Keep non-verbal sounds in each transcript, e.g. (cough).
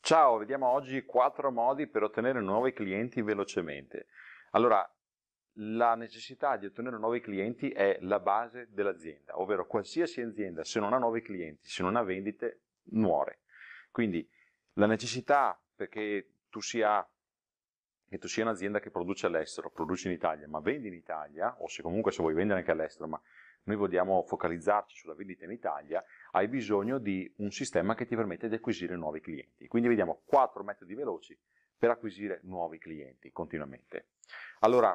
Ciao, vediamo oggi quattro modi per ottenere nuovi clienti velocemente. Allora, la necessità di ottenere nuovi clienti è la base dell'azienda, ovvero qualsiasi azienda se non ha nuovi clienti, se non ha vendite, muore. Quindi la necessità perché tu sia, che tu sia un'azienda che produce all'estero, produce in Italia, ma vendi in Italia, o se comunque se vuoi vendere anche all'estero, ma noi vogliamo focalizzarci sulla vendita in Italia, hai bisogno di un sistema che ti permette di acquisire nuovi clienti. Quindi vediamo quattro metodi veloci per acquisire nuovi clienti continuamente. Allora,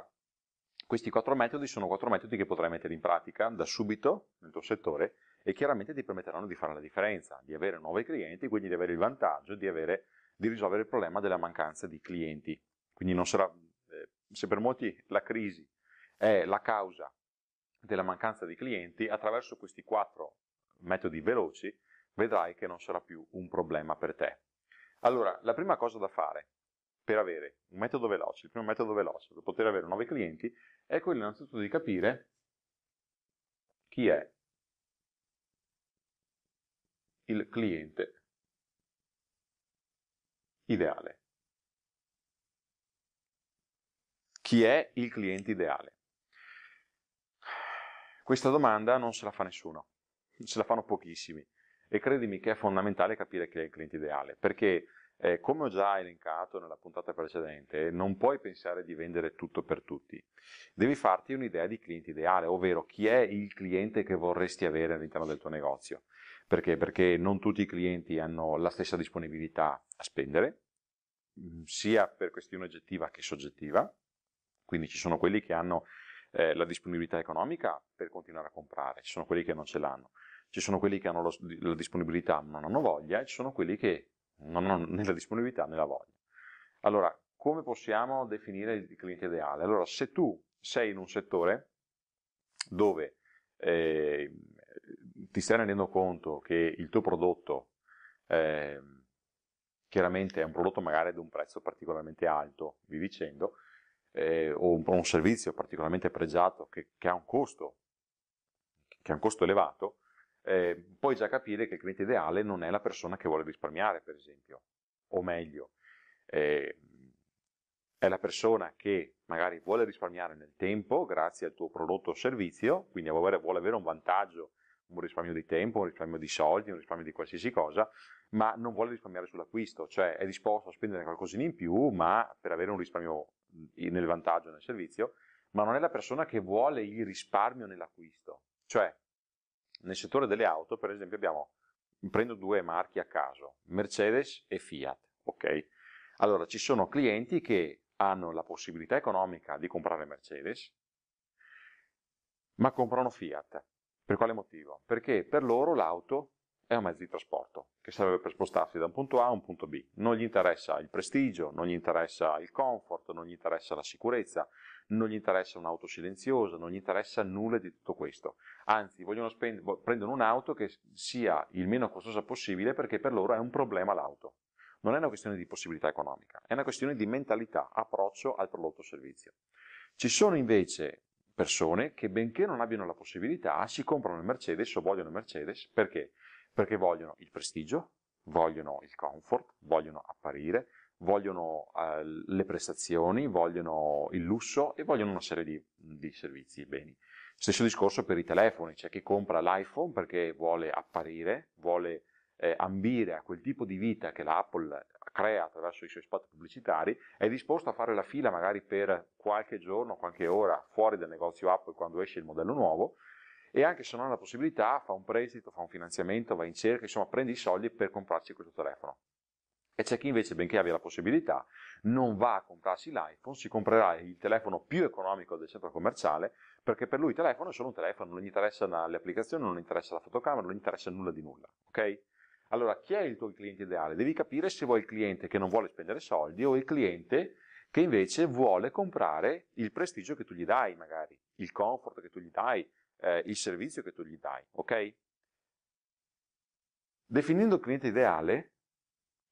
questi quattro metodi sono quattro metodi che potrai mettere in pratica da subito nel tuo settore e chiaramente ti permetteranno di fare la differenza, di avere nuovi clienti, quindi di avere il vantaggio di, avere, di risolvere il problema della mancanza di clienti. Quindi non sarà, eh, se per molti la crisi è la causa della mancanza di clienti, attraverso questi quattro metodi veloci vedrai che non sarà più un problema per te. Allora, la prima cosa da fare per avere un metodo veloce, il primo metodo veloce per poter avere nuovi clienti è quello innanzitutto di capire chi è il cliente ideale. Chi è il cliente ideale? Questa domanda non se la fa nessuno, se la fanno pochissimi e credimi che è fondamentale capire chi è il cliente ideale, perché eh, come ho già elencato nella puntata precedente, non puoi pensare di vendere tutto per tutti. Devi farti un'idea di cliente ideale, ovvero chi è il cliente che vorresti avere all'interno del tuo negozio. Perché? Perché non tutti i clienti hanno la stessa disponibilità a spendere, sia per questione oggettiva che soggettiva. Quindi ci sono quelli che hanno eh, la disponibilità economica per continuare a comprare, ci sono quelli che non ce l'hanno, ci sono quelli che hanno lo, la disponibilità ma non hanno voglia e ci sono quelli che non hanno (laughs) né la disponibilità né la voglia. Allora, come possiamo definire il cliente ideale? Allora, se tu sei in un settore dove eh, ti stai rendendo conto che il tuo prodotto eh, chiaramente è un prodotto magari ad un prezzo particolarmente alto, vi dicendo, eh, o un, un, servizio particolarmente pregiato che, che, ha un costo, che ha un costo elevato, eh, puoi già capire che il cliente ideale non è la persona che vuole risparmiare, per esempio, o meglio, eh, è la persona che magari vuole risparmiare nel tempo grazie al tuo prodotto o servizio, quindi vuole avere, un vantaggio, un risparmio di tempo, un risparmio di soldi, un risparmio di qualsiasi cosa, ma non vuole risparmiare sull'acquisto, cioè è disposto a spendere qualcosina in più, ma per avere un risparmio nel vantaggio nel servizio, ma non è la persona che vuole il risparmio nell'acquisto. Cioè, nel settore delle auto, per esempio, abbiamo, prendo due marchi a caso, Mercedes e Fiat, ok? Allora, ci sono clienti che hanno la possibilità economica di comprare Mercedes, ma comprano Fiat. Per quale motivo? Perché per loro l'auto è un mezzo di trasporto che serve per spostarsi da un punto A a un punto B. Non gli interessa il prestigio, non gli interessa il comfort, non gli interessa la sicurezza, non gli interessa un'auto silenziosa, non gli interessa nulla di tutto questo. Anzi, vogliono prendono un'auto che sia il meno costosa possibile perché per loro è un problema l'auto. Non è una questione di possibilità economica, è una questione di mentalità, approccio al prodotto o servizio. Ci sono invece persone che benché non abbiano la possibilità si comprano il Mercedes o vogliono il Mercedes perché? Perché vogliono il prestigio, vogliono il comfort, vogliono apparire, vogliono eh, le prestazioni, vogliono il lusso e vogliono una serie di, di servizi e beni. Stesso discorso per i telefoni, c'è chi compra l'iPhone perché vuole apparire, vuole eh, ambire a quel tipo di vita che l'Apple crea attraverso i suoi spot pubblicitari, è disposto a fare la fila magari per qualche giorno, qualche ora fuori dal negozio Apple quando esce il modello nuovo, e anche se non ha la possibilità fa un prestito, fa un finanziamento, va in cerca, insomma prende i soldi per comprarsi questo telefono. E c'è chi invece, benché abbia la possibilità, non va a comprarsi l'iPhone, si comprerà il telefono più economico del centro commerciale, perché per lui il telefono è solo un telefono, non gli interessano le applicazioni, non gli interessa la fotocamera, non gli interessa nulla di nulla, ok? Allora, chi è il tuo cliente ideale? Devi capire se vuoi il cliente che non vuole spendere soldi o il cliente che invece vuole comprare il prestigio che tu gli dai, magari, il comfort che tu gli dai, eh, il servizio che tu gli dai, ok? Definendo il cliente ideale,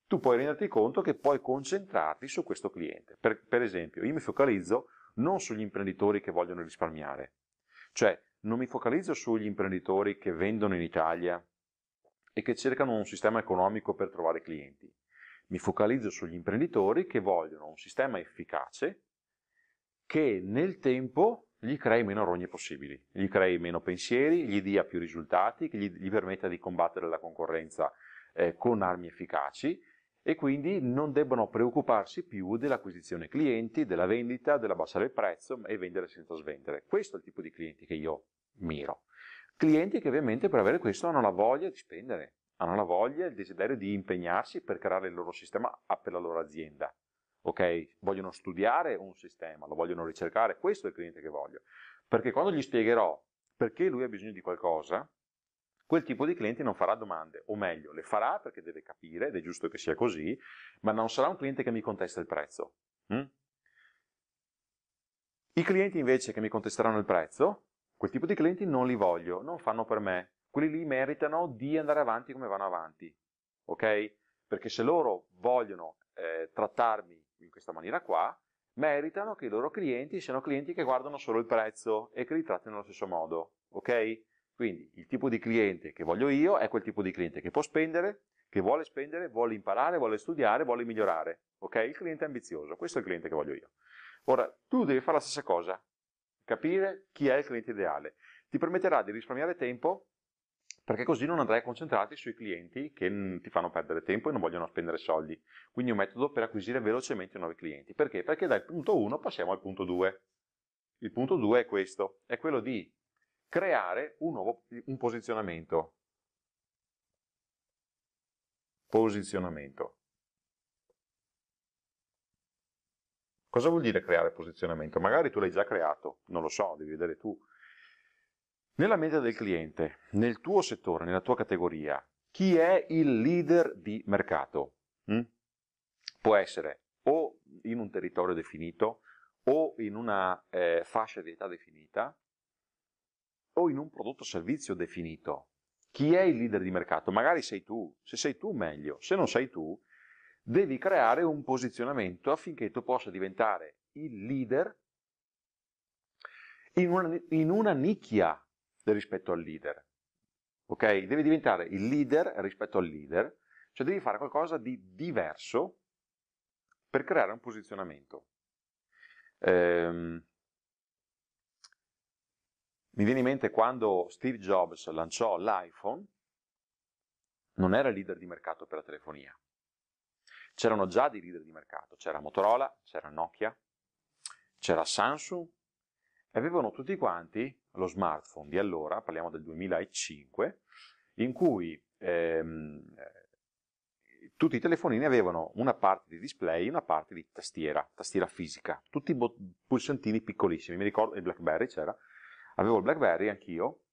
tu puoi renderti conto che puoi concentrarti su questo cliente. Per, per esempio, io mi focalizzo non sugli imprenditori che vogliono risparmiare. Cioè, non mi focalizzo sugli imprenditori che vendono in Italia e che cercano un sistema economico per trovare clienti. Mi focalizzo sugli imprenditori che vogliono un sistema efficace che nel tempo gli crei meno rogne possibili, gli crei meno pensieri, gli dia più risultati, che gli, gli permetta di combattere la concorrenza eh, con armi efficaci e quindi non debbono preoccuparsi più dell'acquisizione clienti, della vendita, dell'abbassare il prezzo e vendere senza svendere. Questo è il tipo di clienti che io miro. Clienti che ovviamente per avere questo hanno la voglia di spendere, hanno la voglia e il desiderio di impegnarsi per creare il loro sistema per la loro azienda. Ok? Vogliono studiare un sistema, lo vogliono ricercare, questo è il cliente che voglio. Perché quando gli spiegherò perché lui ha bisogno di qualcosa, quel tipo di cliente non farà domande, o meglio, le farà perché deve capire, ed è giusto che sia così, ma non sarà un cliente che mi contesta il prezzo. Mm? I clienti invece che mi contesteranno il prezzo, quel tipo di clienti non li voglio, non fanno per me. Quelli lì meritano di andare avanti come vanno avanti, ok? Perché se loro vogliono eh, trattarmi in questa maniera qua, meritano che i loro clienti siano clienti che guardano solo il prezzo e che li trattino allo stesso modo, ok? Quindi il tipo di cliente che voglio io è quel tipo di cliente che può spendere, che vuole spendere, vuole imparare, vuole studiare, vuole migliorare. Ok? Il cliente ambizioso, questo è il cliente che voglio io. Ora, tu devi fare la stessa cosa, capire chi è il cliente ideale. Ti permetterà di risparmiare tempo perché così non andrai a concentrarti sui clienti che ti fanno perdere tempo e non vogliono spendere soldi. Quindi un metodo per acquisire velocemente nuovi clienti. Perché? Perché dal punto 1 passiamo al punto 2. Il punto 2 è questo, è quello di creare un nuovo un posizionamento. Posizionamento. Cosa vuol dire creare posizionamento? Magari tu l'hai già creato, non lo so, devi vedere tu. Nella mente del cliente, nel tuo settore, nella tua categoria, chi è il leader di mercato? Mm? Può essere o in un territorio definito o in una eh, fascia di età definita, o in un prodotto o servizio definito. Chi è il leader di mercato? Magari sei tu, se sei tu meglio, se non sei tu devi creare un posizionamento affinché tu possa diventare il leader in una, in una nicchia rispetto al leader. Ok? Devi diventare il leader rispetto al leader, cioè devi fare qualcosa di diverso per creare un posizionamento. Ehm, mi viene in mente quando Steve Jobs lanciò l'iPhone, non era leader di mercato per la telefonia. C'erano già dei leader di mercato, c'era Motorola, c'era Nokia, c'era Samsung, e avevano tutti quanti lo smartphone di allora, parliamo del 2005, in cui ehm, tutti i telefonini avevano una parte di display e una parte di tastiera, tastiera fisica, tutti pulsantini piccolissimi, mi ricordo il BlackBerry c'era, avevo il BlackBerry anch'io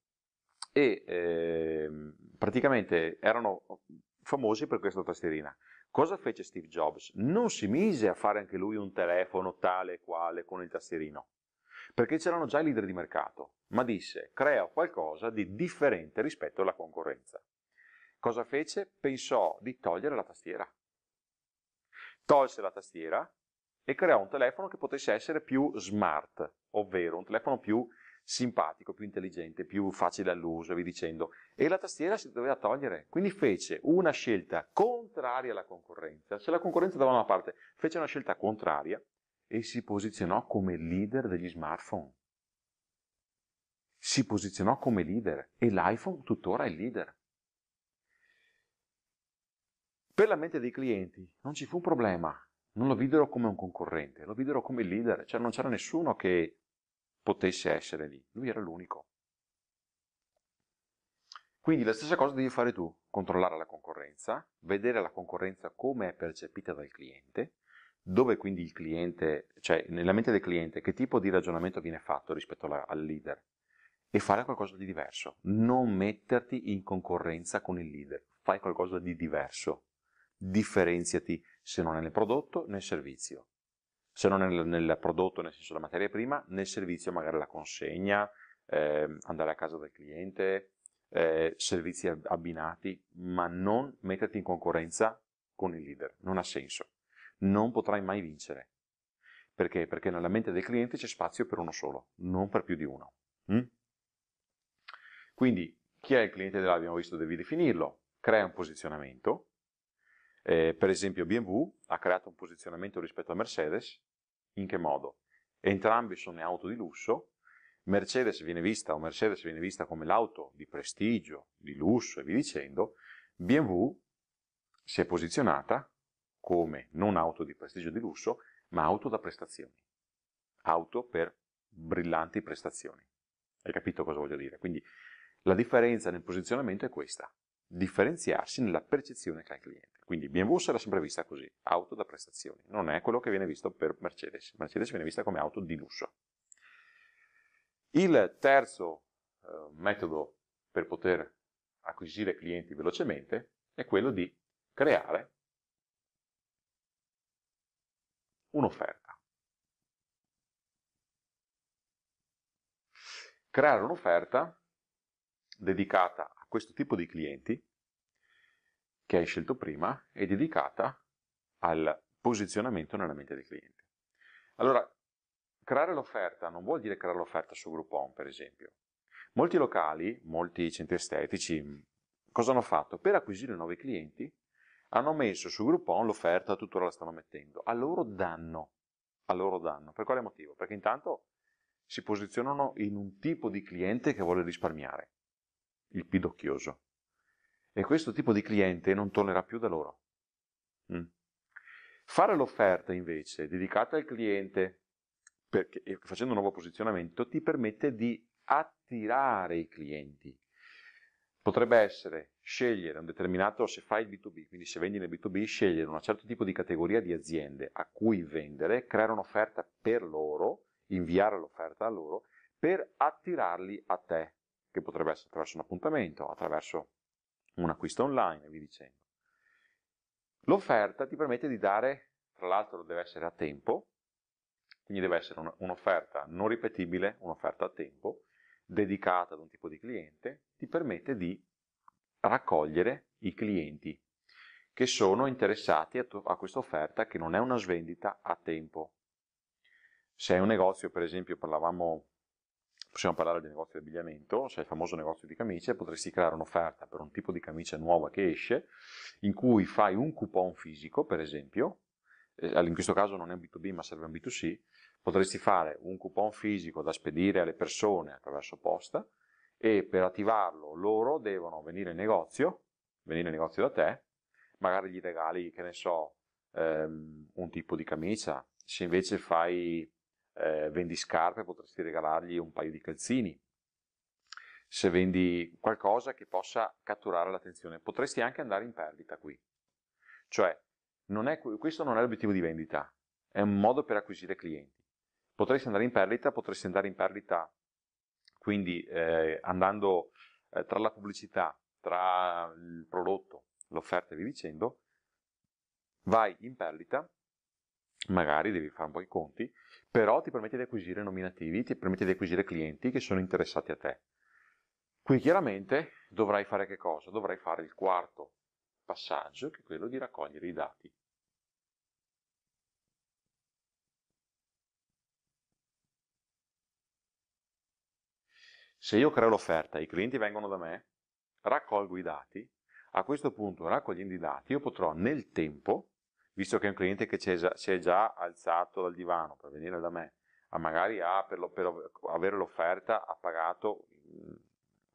e eh, praticamente erano famosi per questa tastierina. Cosa fece Steve Jobs? Non si mise a fare anche lui un telefono tale e quale con il tastierino, perché c'erano già i leader di mercato, ma disse crea qualcosa di differente rispetto alla concorrenza. Cosa fece? Pensò di togliere la tastiera. Tolse la tastiera e creò un telefono che potesse essere più smart, ovvero un telefono più simpatico, più intelligente, più facile all'uso via dicendo. E la tastiera si doveva togliere, quindi fece una scelta contraria alla concorrenza. Se la concorrenza dava una parte, fece una scelta contraria e si posizionò come leader degli smartphone. Si posizionò come leader e l'iPhone tuttora è il leader. Per la mente dei clienti non ci fu un problema, non lo videro come un concorrente, lo videro come leader, cioè non c'era nessuno che potesse essere lì. Lui era l'unico. Quindi la stessa cosa devi fare tu, controllare la concorrenza, vedere la concorrenza come è percepita dal cliente, dove quindi il cliente, cioè nella mente del cliente, che tipo di ragionamento viene fatto rispetto alla, al leader e fare qualcosa di diverso. Non metterti in concorrenza con il leader, fai qualcosa di diverso. Differenziati se non nel prodotto, nel servizio se non nel, nel, prodotto, nel senso la materia prima, nel servizio magari la consegna, eh, andare a casa del cliente, eh, servizi abbinati, ma non metterti in concorrenza con il leader, non ha senso. Non potrai mai vincere. Perché? Perché nella mente del cliente c'è spazio per uno solo, non per più di uno. Mm? Quindi chi è il cliente ideale? Abbiamo visto, devi definirlo, crea un posizionamento. Eh, per esempio BMW ha creato un posizionamento rispetto a Mercedes. In che modo? Entrambi sono auto di lusso, Mercedes viene vista o Mercedes viene vista come l'auto di prestigio, di lusso e via dicendo, BMW si è posizionata come non auto di prestigio di lusso, ma auto da prestazioni. Auto per brillanti prestazioni. Hai capito cosa voglio dire? Quindi la differenza nel posizionamento è questa, differenziarsi nella percezione che ha il cliente. Quindi BMW sarà sempre vista così, auto da prestazioni, non è quello che viene visto per Mercedes. Mercedes viene vista come auto di lusso. Il terzo eh, metodo per poter acquisire clienti velocemente è quello di creare un'offerta. Creare un'offerta dedicata a questo tipo di clienti che hai scelto prima e dedicata al posizionamento nella mente del cliente. Allora, creare l'offerta non vuol dire creare l'offerta su Groupon, per esempio. Molti locali, molti centri estetici, cosa hanno fatto? Per acquisire nuovi clienti hanno messo su Groupon l'offerta, tuttora la stanno mettendo, a loro danno. A loro danno. Per quale motivo? Perché intanto si posizionano in un tipo di cliente che vuole risparmiare, il pidocchioso. E questo tipo di cliente non tornerà più da loro. Mm. Fare l'offerta invece dedicata al cliente perché facendo un nuovo posizionamento ti permette di attirare i clienti. Potrebbe essere scegliere un determinato, se fai il B2B, quindi se vendi nel B2B, scegliere un certo tipo di categoria di aziende a cui vendere, creare un'offerta per loro, inviare l'offerta a loro, per attirarli a te, che potrebbe essere attraverso un appuntamento, attraverso un acquisto online e via dicendo. L'offerta ti permette di dare, tra l'altro deve essere a tempo, quindi deve essere un'offerta non ripetibile, un'offerta a tempo, dedicata ad un tipo di cliente, ti permette di raccogliere i clienti che sono interessati a, a questa offerta che non è una svendita a tempo. Se è un negozio, per esempio, parlavamo, possiamo parlare di negozio di abbigliamento, se è il famoso negozio di camicie, potresti creare un'offerta per un tipo di camicia nuova che esce, in cui fai un coupon fisico, per esempio, eh, in questo caso non è un B2B ma serve un B2C, potresti fare un coupon fisico da spedire alle persone attraverso posta e per attivarlo loro devono venire in negozio, venire in negozio da te, magari gli regali, che ne so, ehm, un tipo di camicia, se invece fai eh, vendi scarpe potresti regalargli un paio di calzini, se vendi qualcosa che possa catturare l'attenzione, potresti anche andare in perdita qui. Cioè, non è, questo non è l'obiettivo di vendita, è un modo per acquisire clienti. Potresti andare in perdita, potresti andare in perdita quindi eh, andando eh, tra la pubblicità, tra il prodotto, l'offerta e via dicendo, vai in perdita, magari devi fare un po' i conti, però ti permette di acquisire nominativi, ti permette di acquisire clienti che sono interessati a te. Qui chiaramente dovrai fare che cosa? Dovrai fare il quarto passaggio, che è quello di raccogliere i dati. Se io creo l'offerta e i clienti vengono da me, raccolgo i dati, a questo punto raccogliendo i dati io potrò nel tempo, visto che è un cliente che si è già alzato dal divano per venire da me, ma magari ha, per, lo, per avere l'offerta ha pagato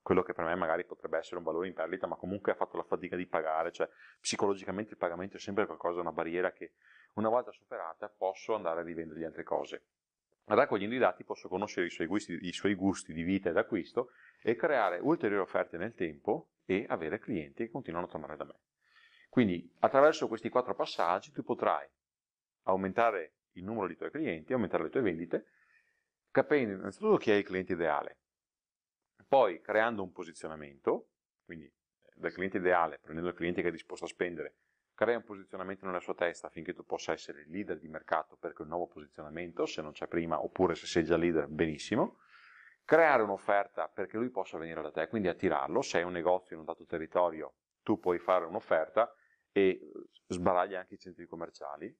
quello che per me magari potrebbe essere un valore in perdita, ma comunque ha fatto la fatica di pagare, cioè psicologicamente il pagamento è sempre qualcosa, una barriera che una volta superata posso andare a rivendergli altre cose. Raccogliendo i dati posso conoscere i suoi, gusti, i suoi gusti di vita e d'acquisto e creare ulteriori offerte nel tempo e avere clienti che continuano a tornare da me. Quindi attraverso questi quattro passaggi tu potrai aumentare il numero di tuoi clienti, aumentare le tue vendite, capendo innanzitutto chi è il cliente ideale, poi creando un posizionamento, quindi eh, del cliente ideale, prendendo il cliente che è disposto a spendere, crea un posizionamento nella sua testa affinché tu possa essere leader di mercato per quel nuovo posizionamento, se non c'è prima, oppure se sei già leader, benissimo. Creare un'offerta perché lui possa venire da te, quindi attirarlo. Se hai un negozio in un dato territorio, tu puoi fare un'offerta e sbaraglia anche i centri commerciali.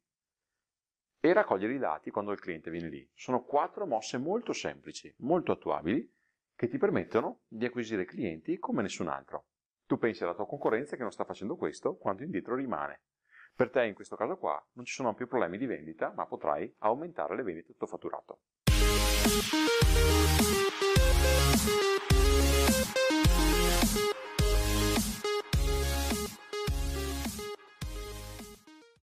e raccogliere i dati quando il cliente viene lì. Sono quattro mosse molto semplici, molto attuabili, che ti permettono di acquisire clienti come nessun altro. Tu pensi alla tua concorrenza che non sta facendo questo, quanto indietro rimane. Per te in questo caso qua non ci sono più problemi di vendita, ma potrai aumentare le vendite del tuo fatturato.